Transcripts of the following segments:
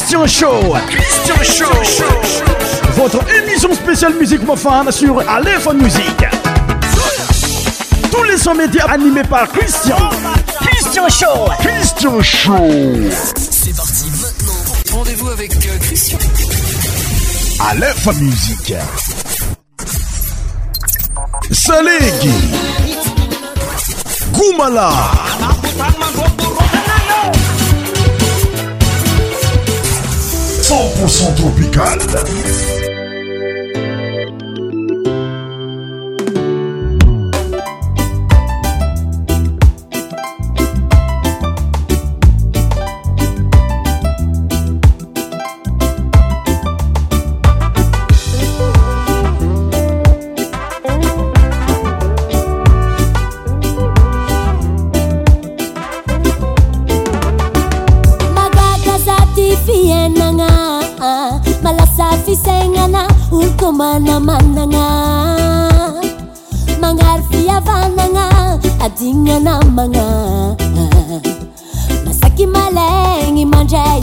Christian Show. Christian Show. Votre émission spéciale musique profane sur Aléphone Musique. Tous les sons médias animés par Christian. Christian Show. Christian Show. C'est parti maintenant. Rendez-vous avec euh, Christian. Aléphone Musique. Salegi. Goumala. sã por ção tropical ana managna magnaro fiavanana adigna na magna masaky malagny mandray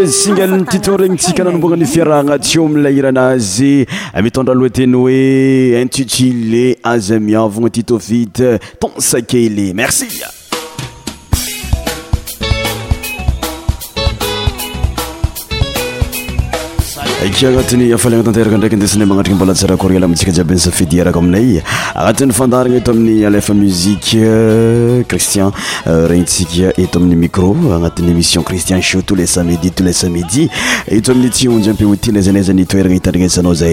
zsingal nytitoregnitsika nanomboagna ny fiarahana tyo amila iranazy mitondra lohateny hoe intutilé aza miavagna titofite tansakele merci ake agnatin'ny afalina tanterak ndraky sa manariambola satia ikynatdaranaeyanatymisionii toe sami te samiaeiazamaraouoycriin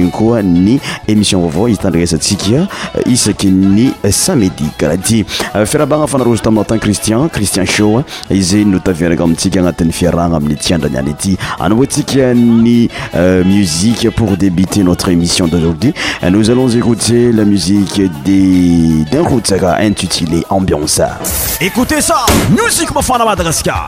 ykoa ny émission vaovao izytandrarasantsika euh, isaky ny euh, samedi karaha ti euh, fiarabagna fanarozo tamin tan cristian christian sho izay no taviraka amintsika agnatin'ny fiarana amin'ny tsy andraniany ity anao votsika ny musiqe pour débuter notre émission d'aujourd'hui nos allons écoute la musiqe de dinhotsaka intutilé ambionce écoute a musi mafana madagaskaraas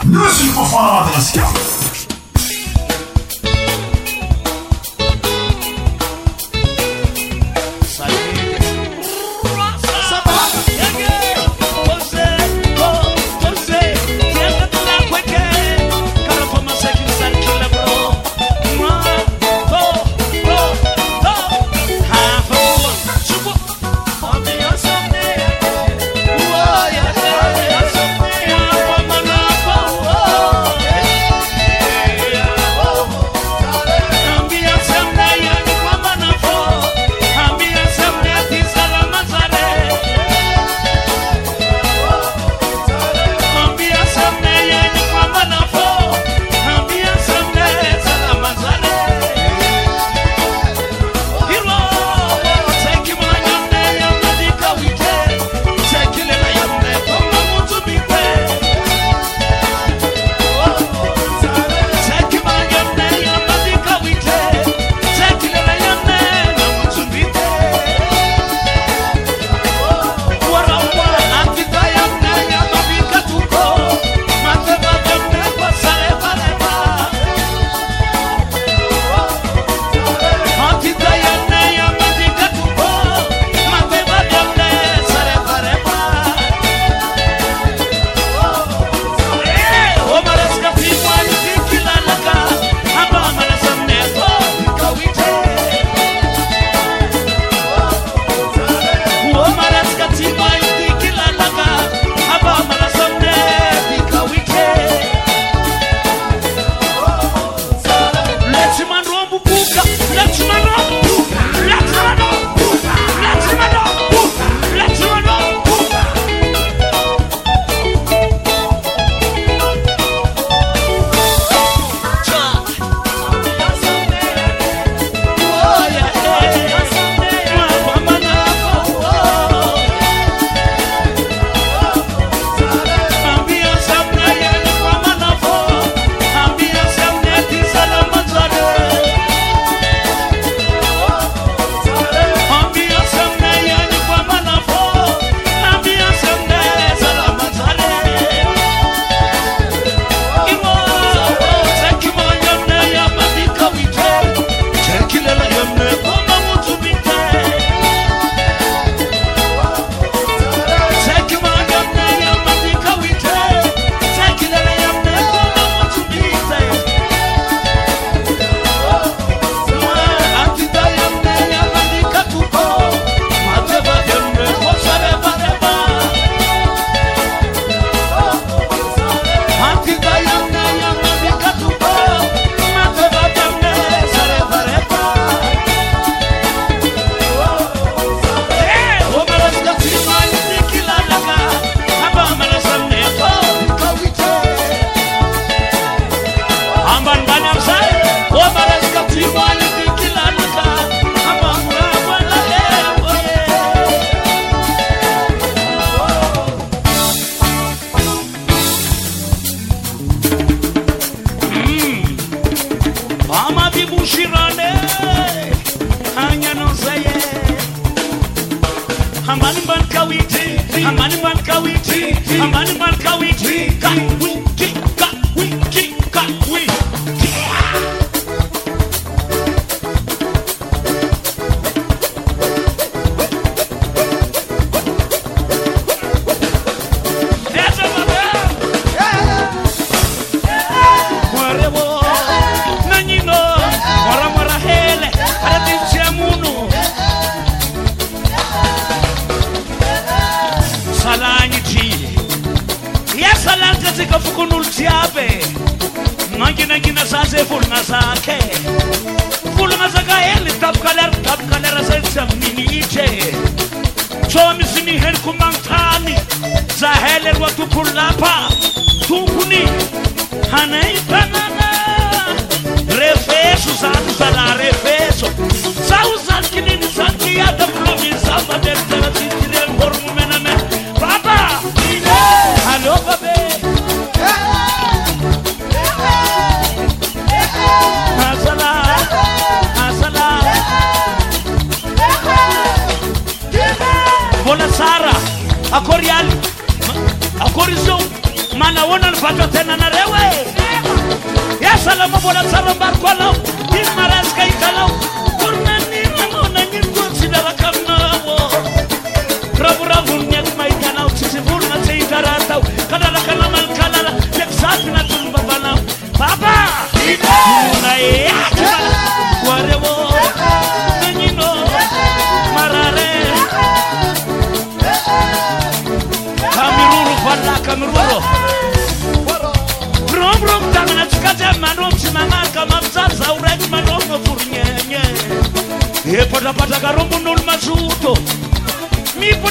wiki, amani malika wiki,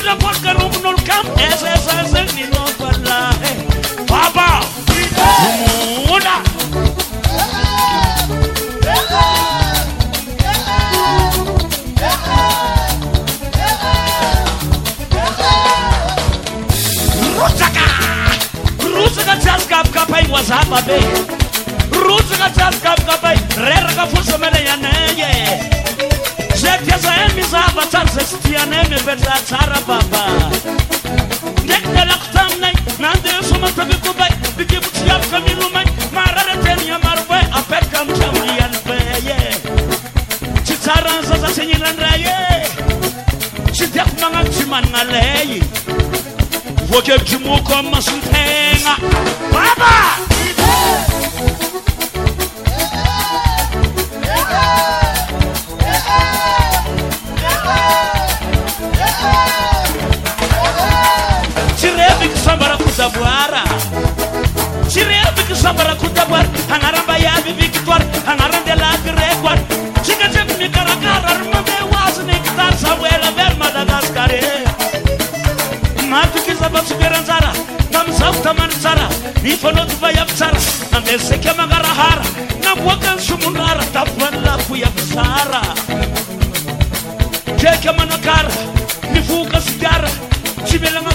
depokarknolkam krkaskaka wasarkaakrk fmdan zatiazaa mizavatsary zay sy diane mipanta tsara bava ndraiky ny lako ta aminay nande somantabekoba di devotry avaka milomany mararaterin amary va amparaka amidyamiany bae tsy tsara ny zazasaninandrai e tsy diako magnano tsy manana lay vokedi mokoam masontegna bava koabe iao ahboak na okats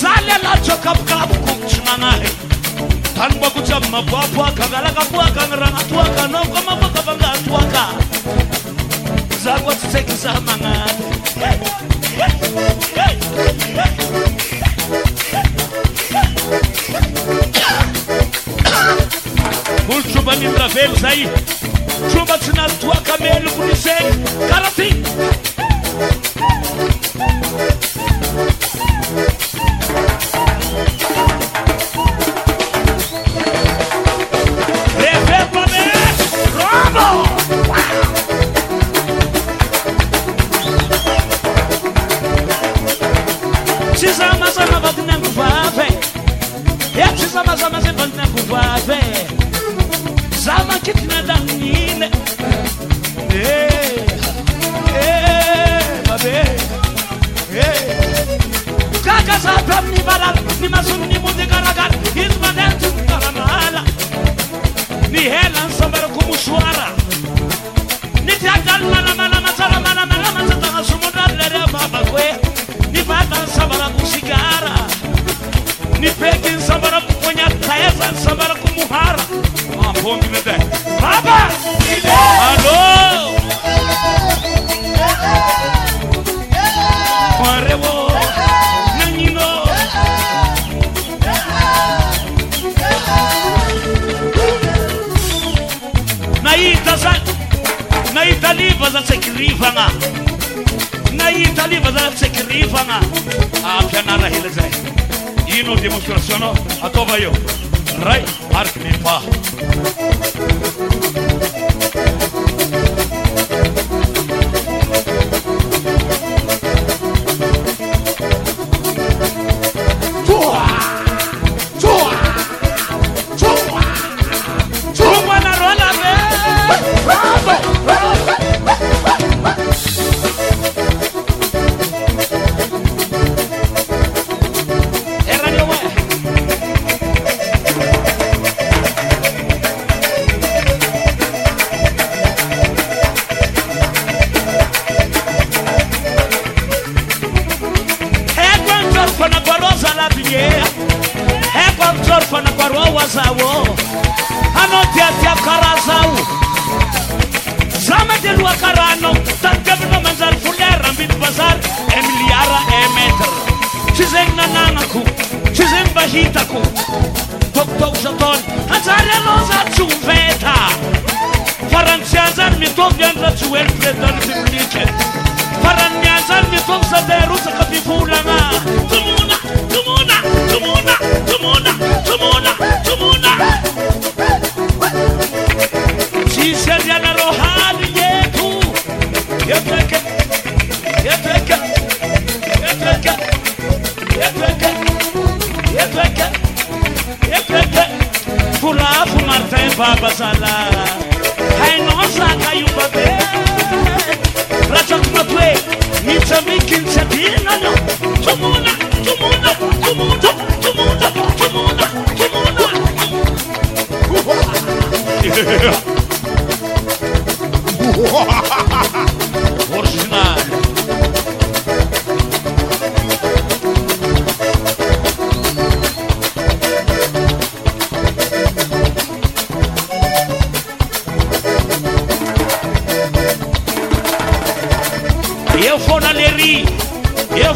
ዛል ያላቸው ከብካብኩ ሽናናሄ ታንበኩቸ መቧቧካ ጋለቀቧካ ንረናትዋካ ነቆመቧካ በንጋትዋካ ዛጎት ሴክሳ ማናት Ulchuba ni mravelu zai Chumba tina tuwa kamelu kunisei Karati Karati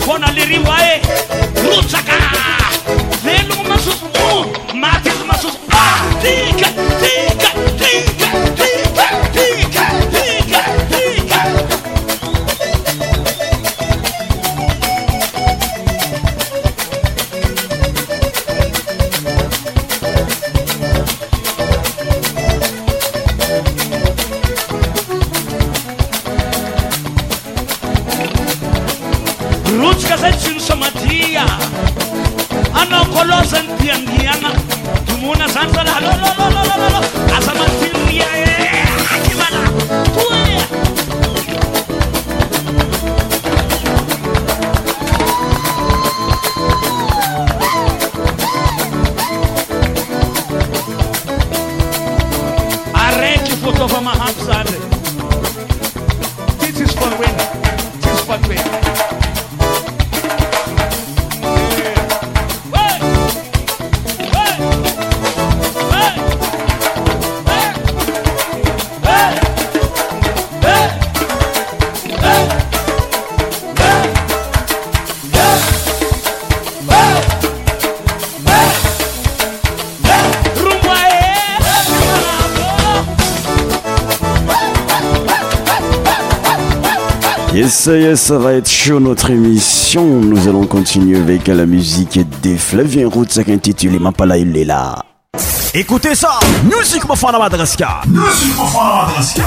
konaleriwae ska زenmass oh! matsmass a ah, ça y est, ça va être chaud notre émission. Nous allons continuer avec la musique des Flavien Roots intitulée Mapala il est là. Écoutez ça Musique Mofana Madraska Musique Mofana Madraska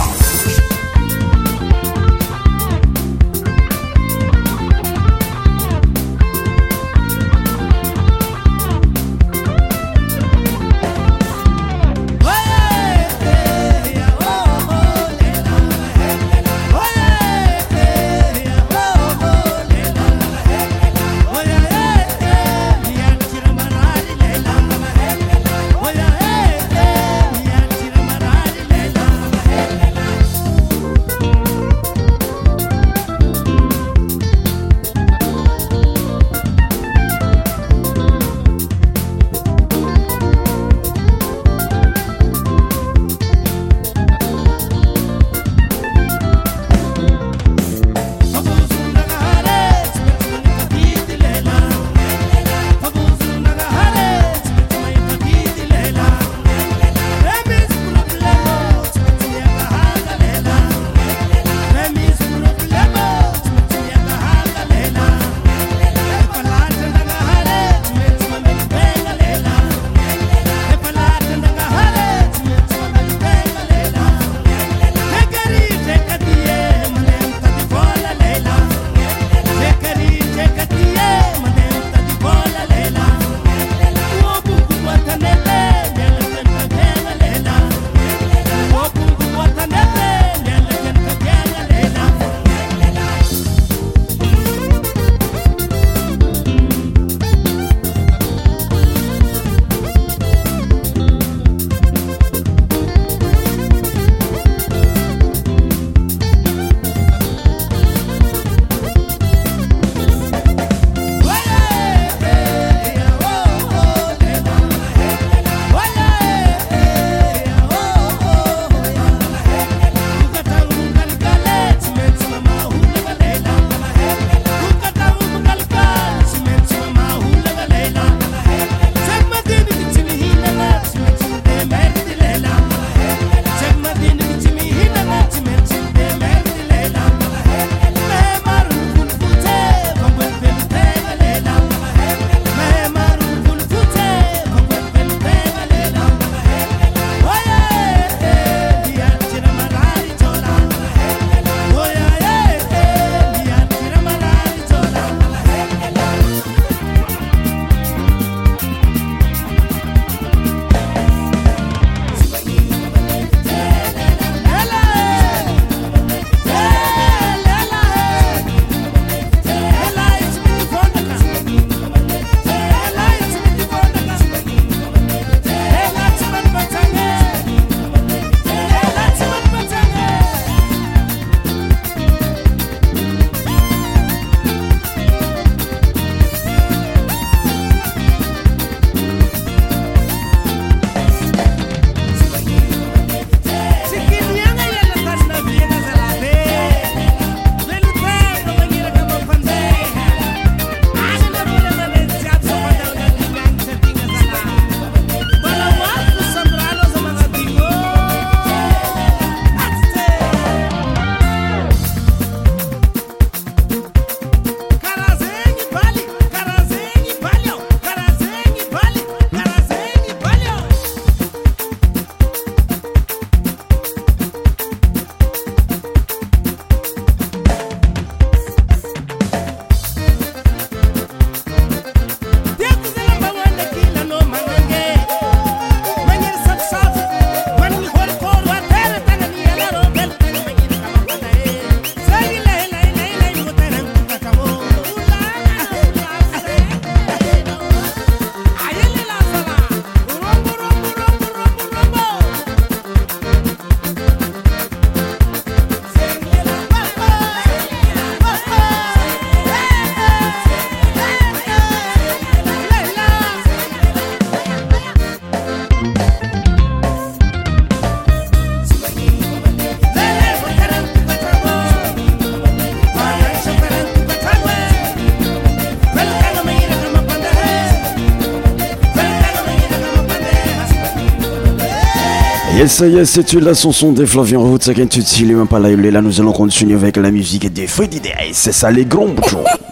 Et ça y est, c'est tu la chanson des Flavien Route, ça est même pas là, il est là, nous allons continuer avec la musique des Freddy Day, c'est ça les grands bouchons.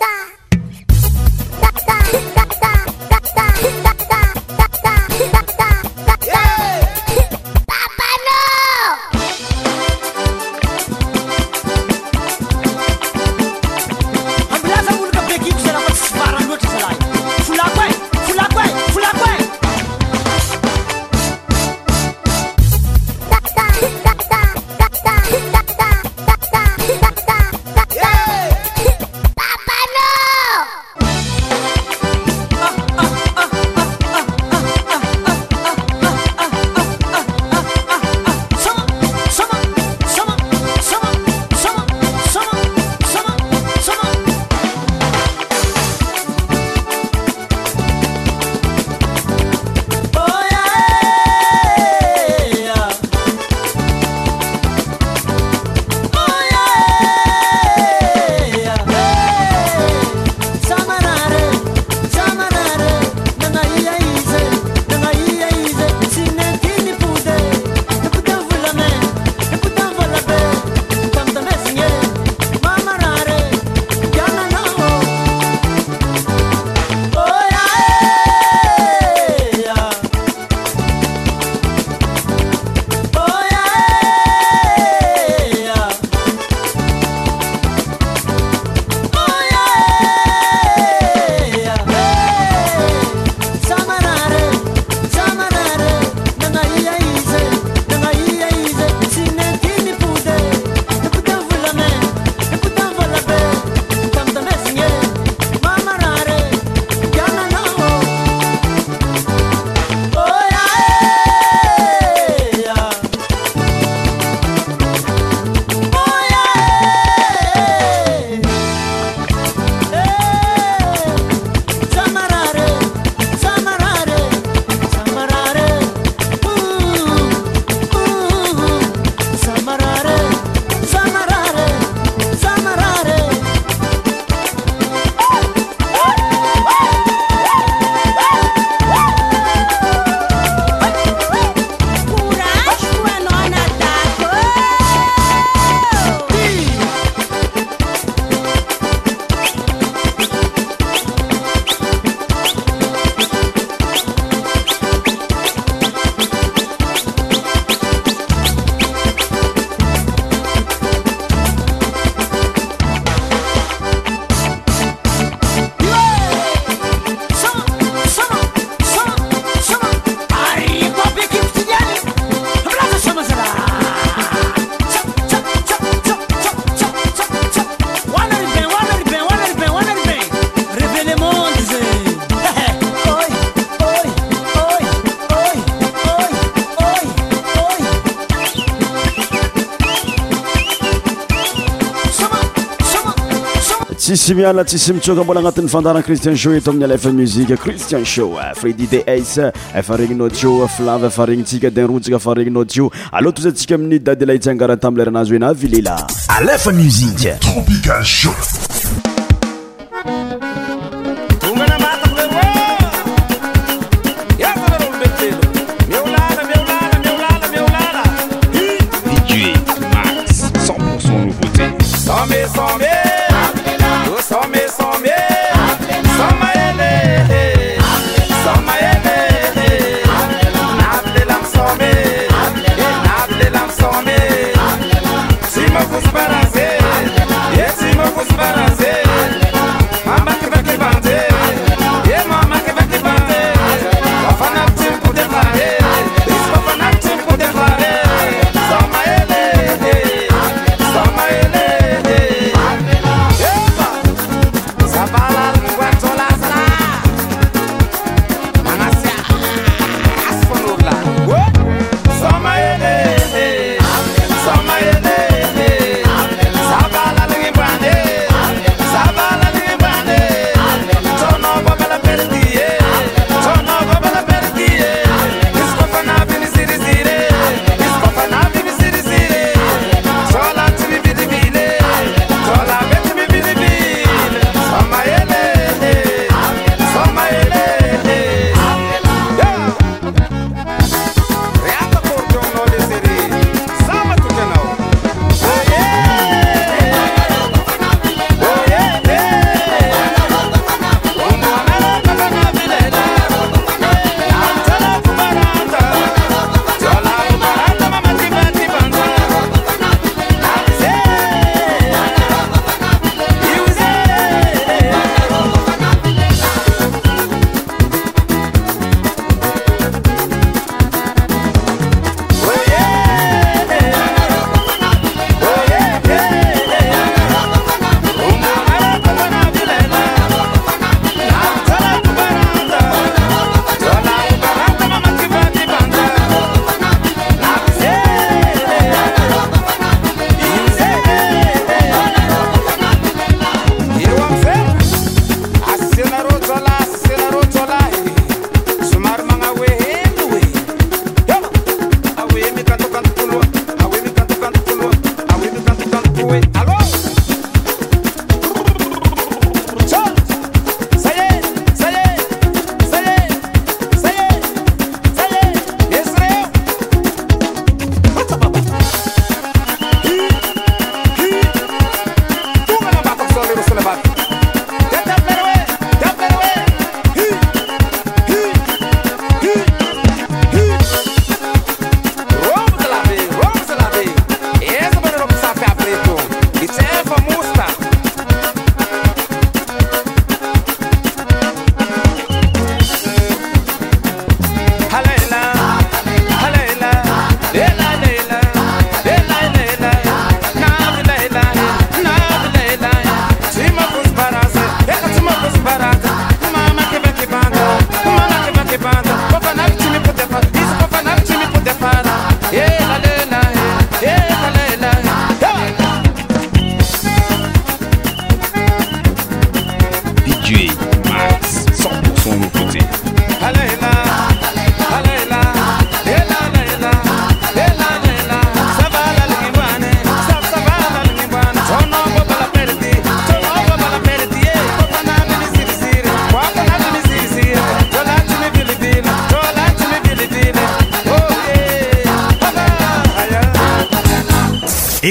tsisy miana tsi sy mitsoka mbola agnatin'ny fandarana christian show eto amin'ny alfa muziqe christian show eh, fridy eh, eh, de se efa regninao tyo flava efa regnitsika dinrojika fa regninao tio aloa tozy antsika amin'ny dady lay tsyangara taileranazy hoena vilela alefa musiqe tropical show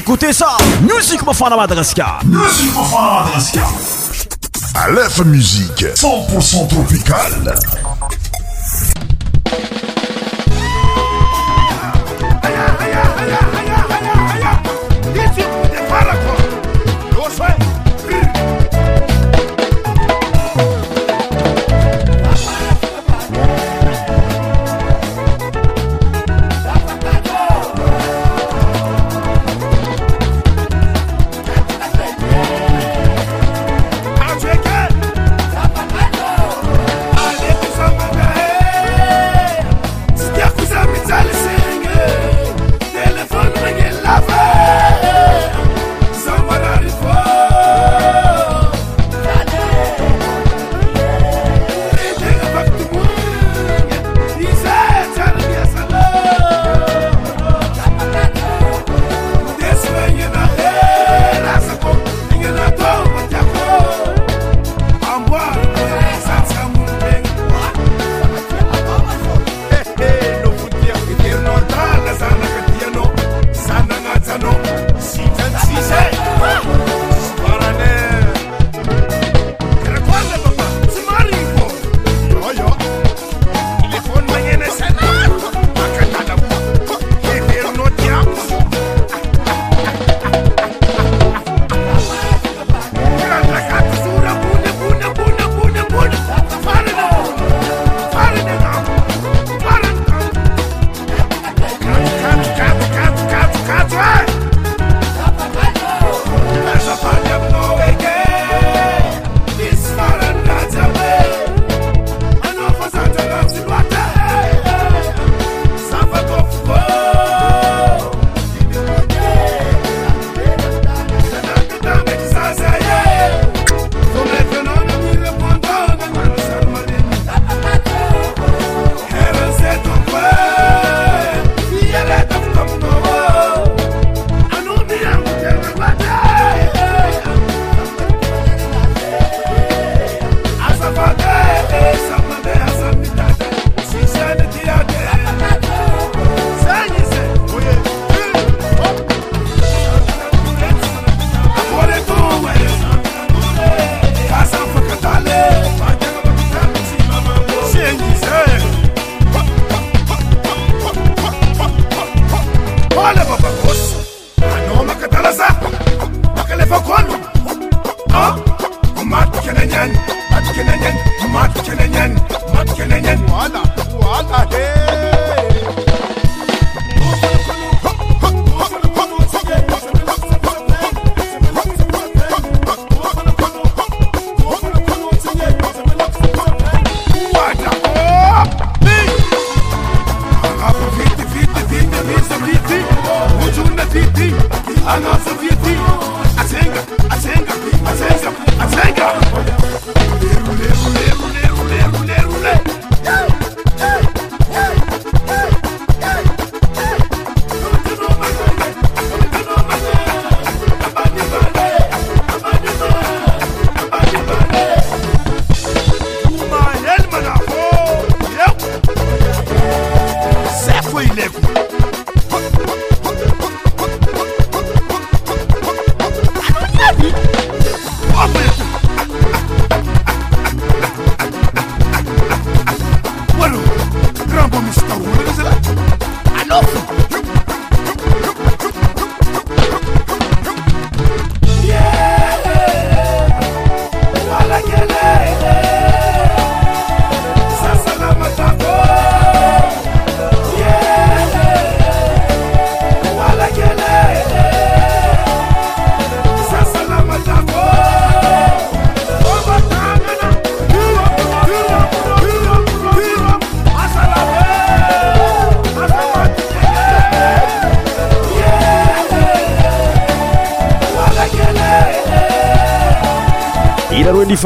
écute ça music mafana madagascar a lf musiq 10 tropical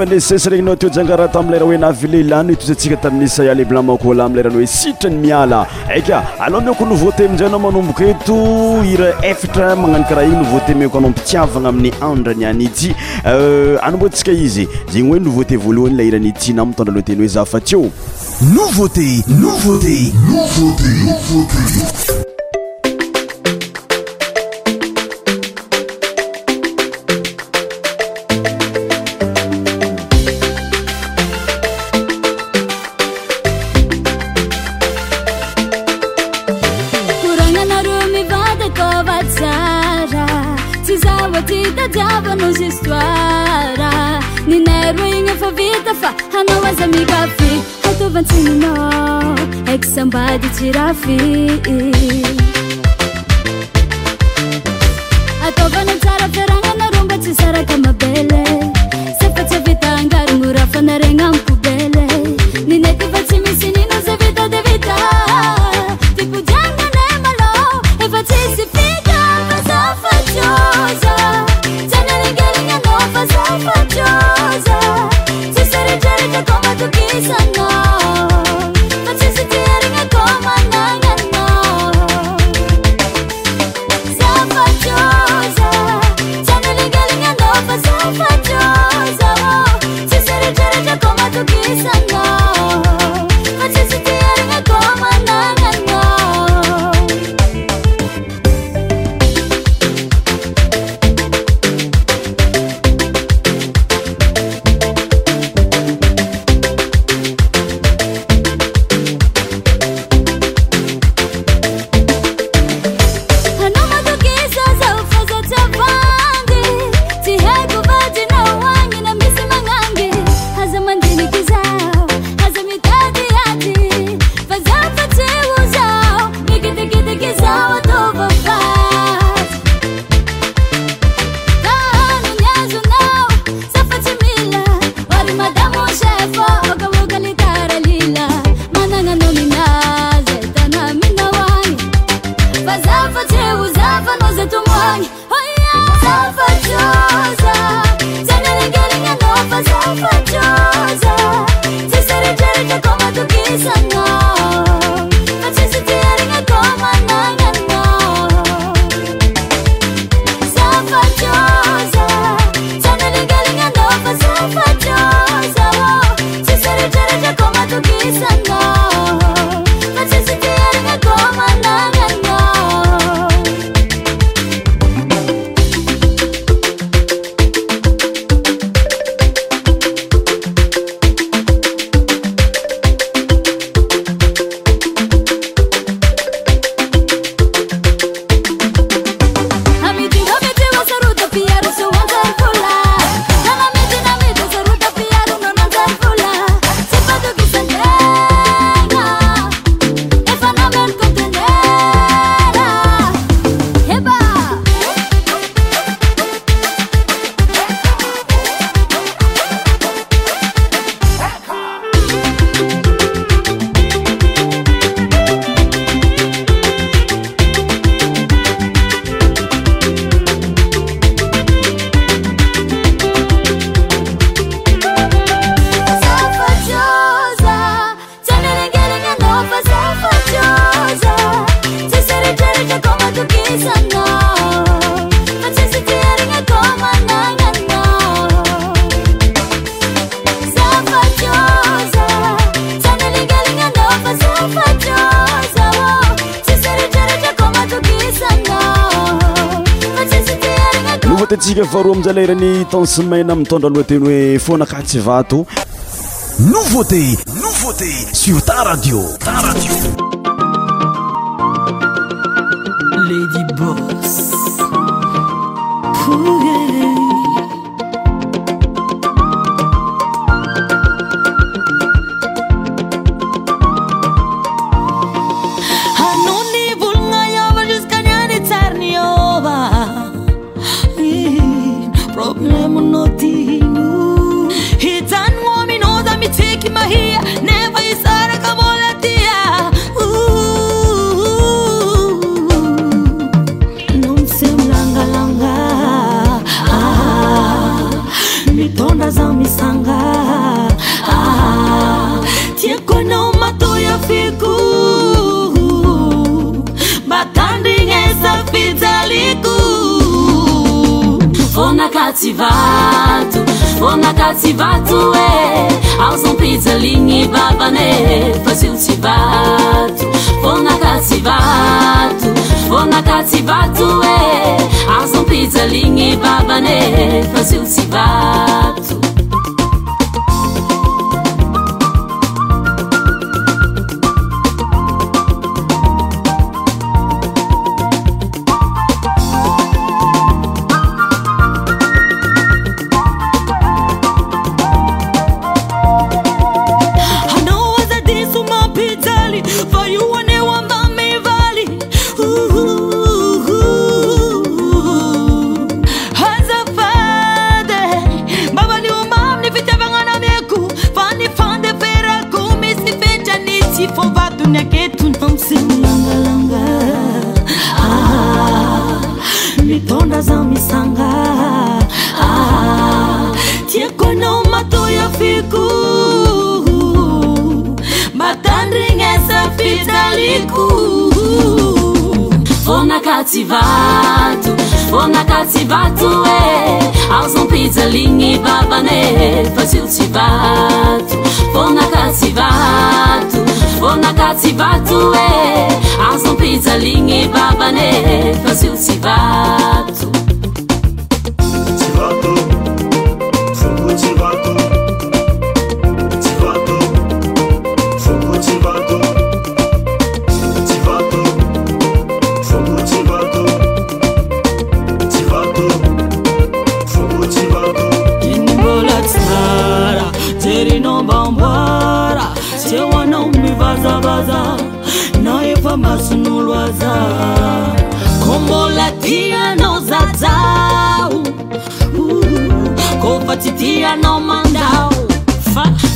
sesregny na tjagaraha tamlerah oe navelelany totsika taminisyale blamakola amlerany oe sitrany miala eka aloha miko nouveauté miza nao manomboka eto ira efatra magnaokaraha igny nouveauté miko anao pitiavana amin'ny andranyanity euh, anoboatsika izy zigny oe nouveauté voalohany la iranti na mtndrana teny oe zafatyonouveauténouté samba de tirar fio amizay lairan'ny tansemaina mitondra aloha teny hoe foanakatsy vato no vote no vote sur ta radio tan radio lady bo fornacazivato oh, alsom eh. pizzaligne babane faziucivato fornacazivato oh, fonacaivato oh, eh. as pizzaligne baban faziu civato vonacazivatu vonacazivatu e eh. asomprizalinne babane fasiuzivato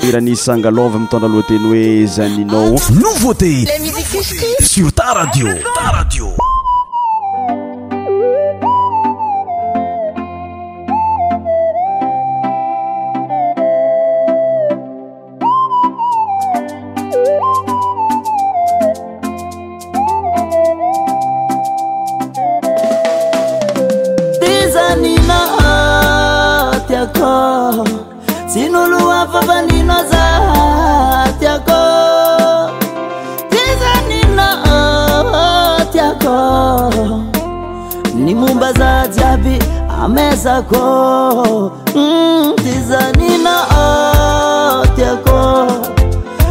E. iranisangalova mitondralohateny hoe zaninao no vote sur ta radiordi initiak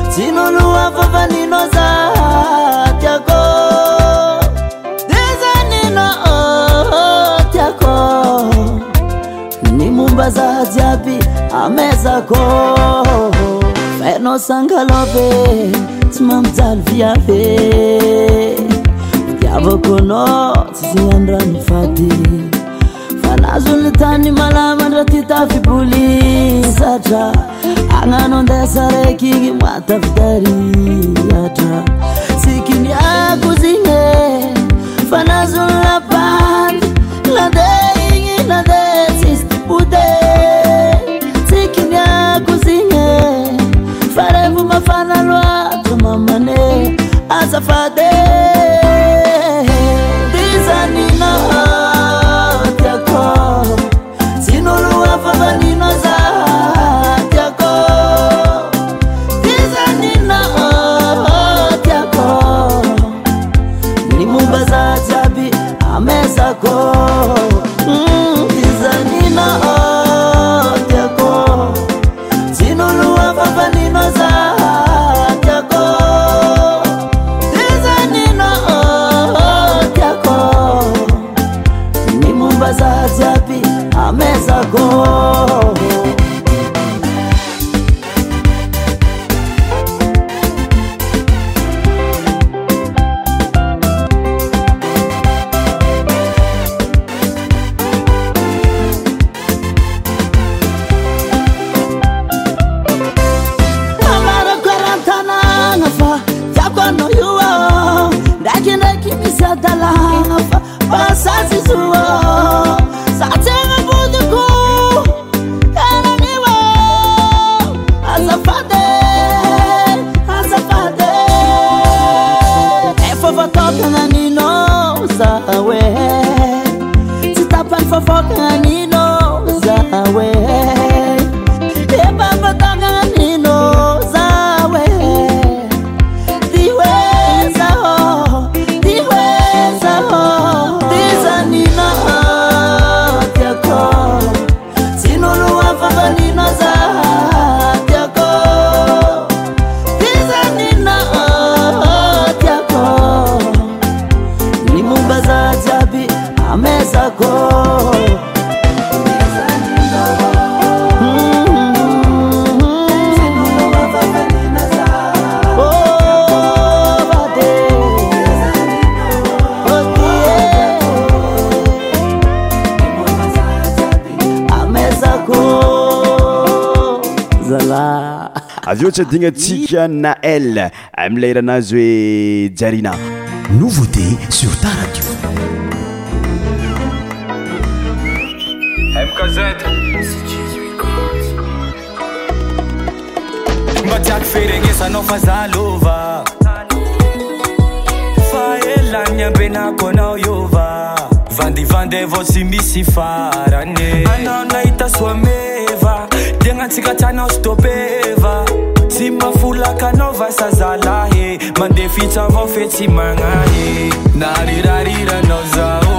zinoloafôfaninoza mm, tyakô dizanina oh, tyakô nymombazahjiaby oh, amezakô meno sangalope tsy mamijaly viahe tiavakono tsy ziandranyfaty nazonnatany malamandra ty tafibolisatra agnano ndesa raiky igny moatafidariatra tsikyny akozigne fanazony lapady lande igny nande sisy bode tsikyny akozigne farevo mafanaloatra mamane azafade sadyigny tsika na el amilairanazy hoe jarina novaté sur raiatikae zy mafolaka anao vasazalahy mandefitsa mao fetsymagnaahy na rirariranao zao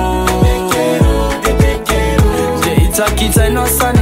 ekeoekeo de hitsakitsainaoay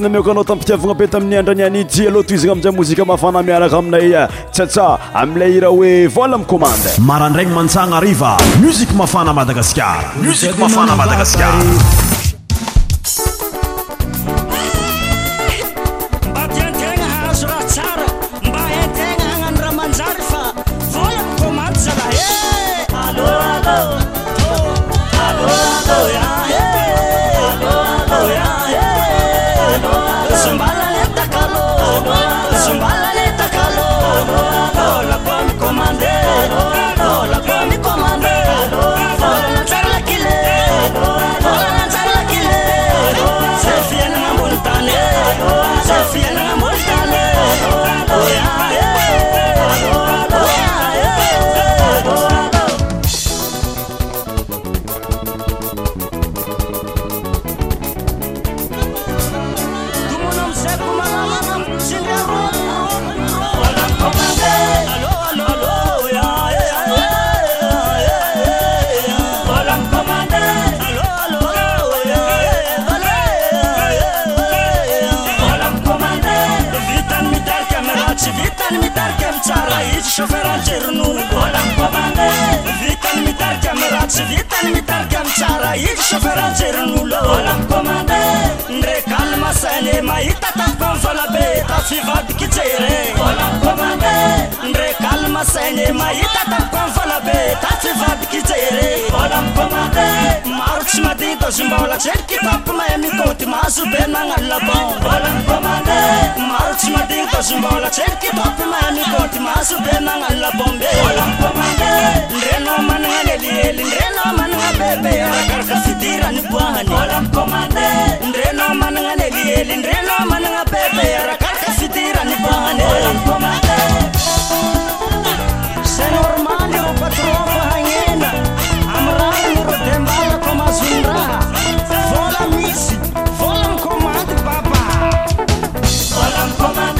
namiko anao tamipitiavagna pety amin'ny andranianyty aloha to izagna amin'za mozika mafana mianaka aminay eh, tsatsa amilay raha oe vola mn commande marandraigny mantsagna ariva muzika mafana madagasikara musik mafana madagaskara sylitany mitarka anitsara izy sofarajeran'olo vola mi comanda ndreky ae aito aa eikotimaha miô ao be anaikmah ôao eaa amaarksitrenormal oar aena rrdemlamu i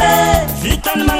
ay ba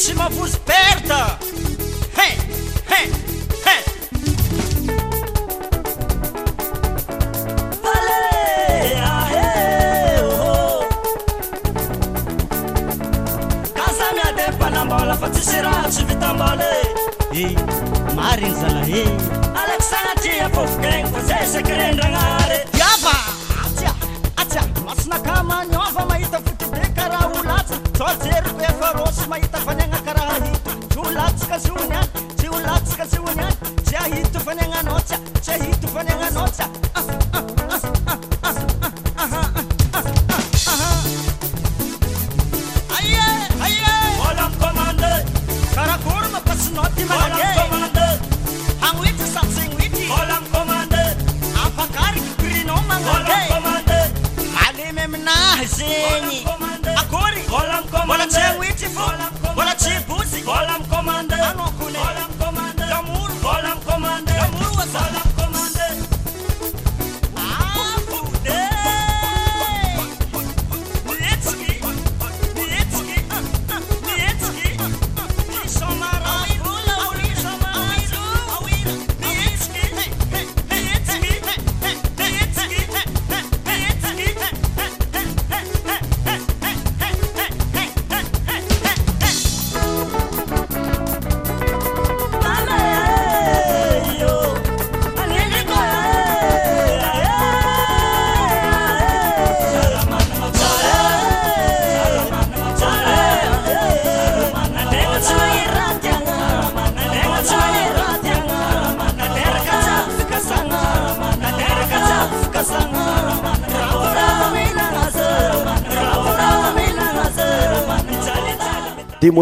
sy mapozyrtkamiayaabo oh. fa ts syratsy vitaboe e mariny zala e aeatioknko za kendrana aiamasinakamaniôva mahita foty be karaha o latsy rjryarôsy hit ho latsaka zy hony any tsy ho latsika zy hony any tsy ahito fany agnanôtsa tsy ahito fany agnanôtsa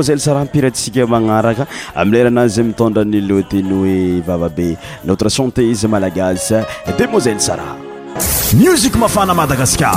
dselsaraha mipiratsika magnaraka amleranazy mitondra nyloatiny oe vavabe notre canté izy malagasy demoiselle sarah music mafana madagascar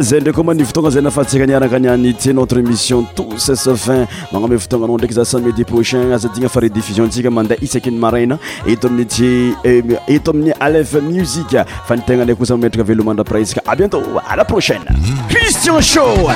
zay ndraiky o ma nivotongna zay nafantsika niaraka any anyte notre émission tout sesafin magname votoagnanao ndraiky za sa médi prochain azaigna fa re diffusionntsika mandeha isaki ny maraina eto aminny t eh, eto amin'ny alf music fa nitegna anay kosa mametraka velomandrapiraisaka a bientôt ala prochaine cristianrsin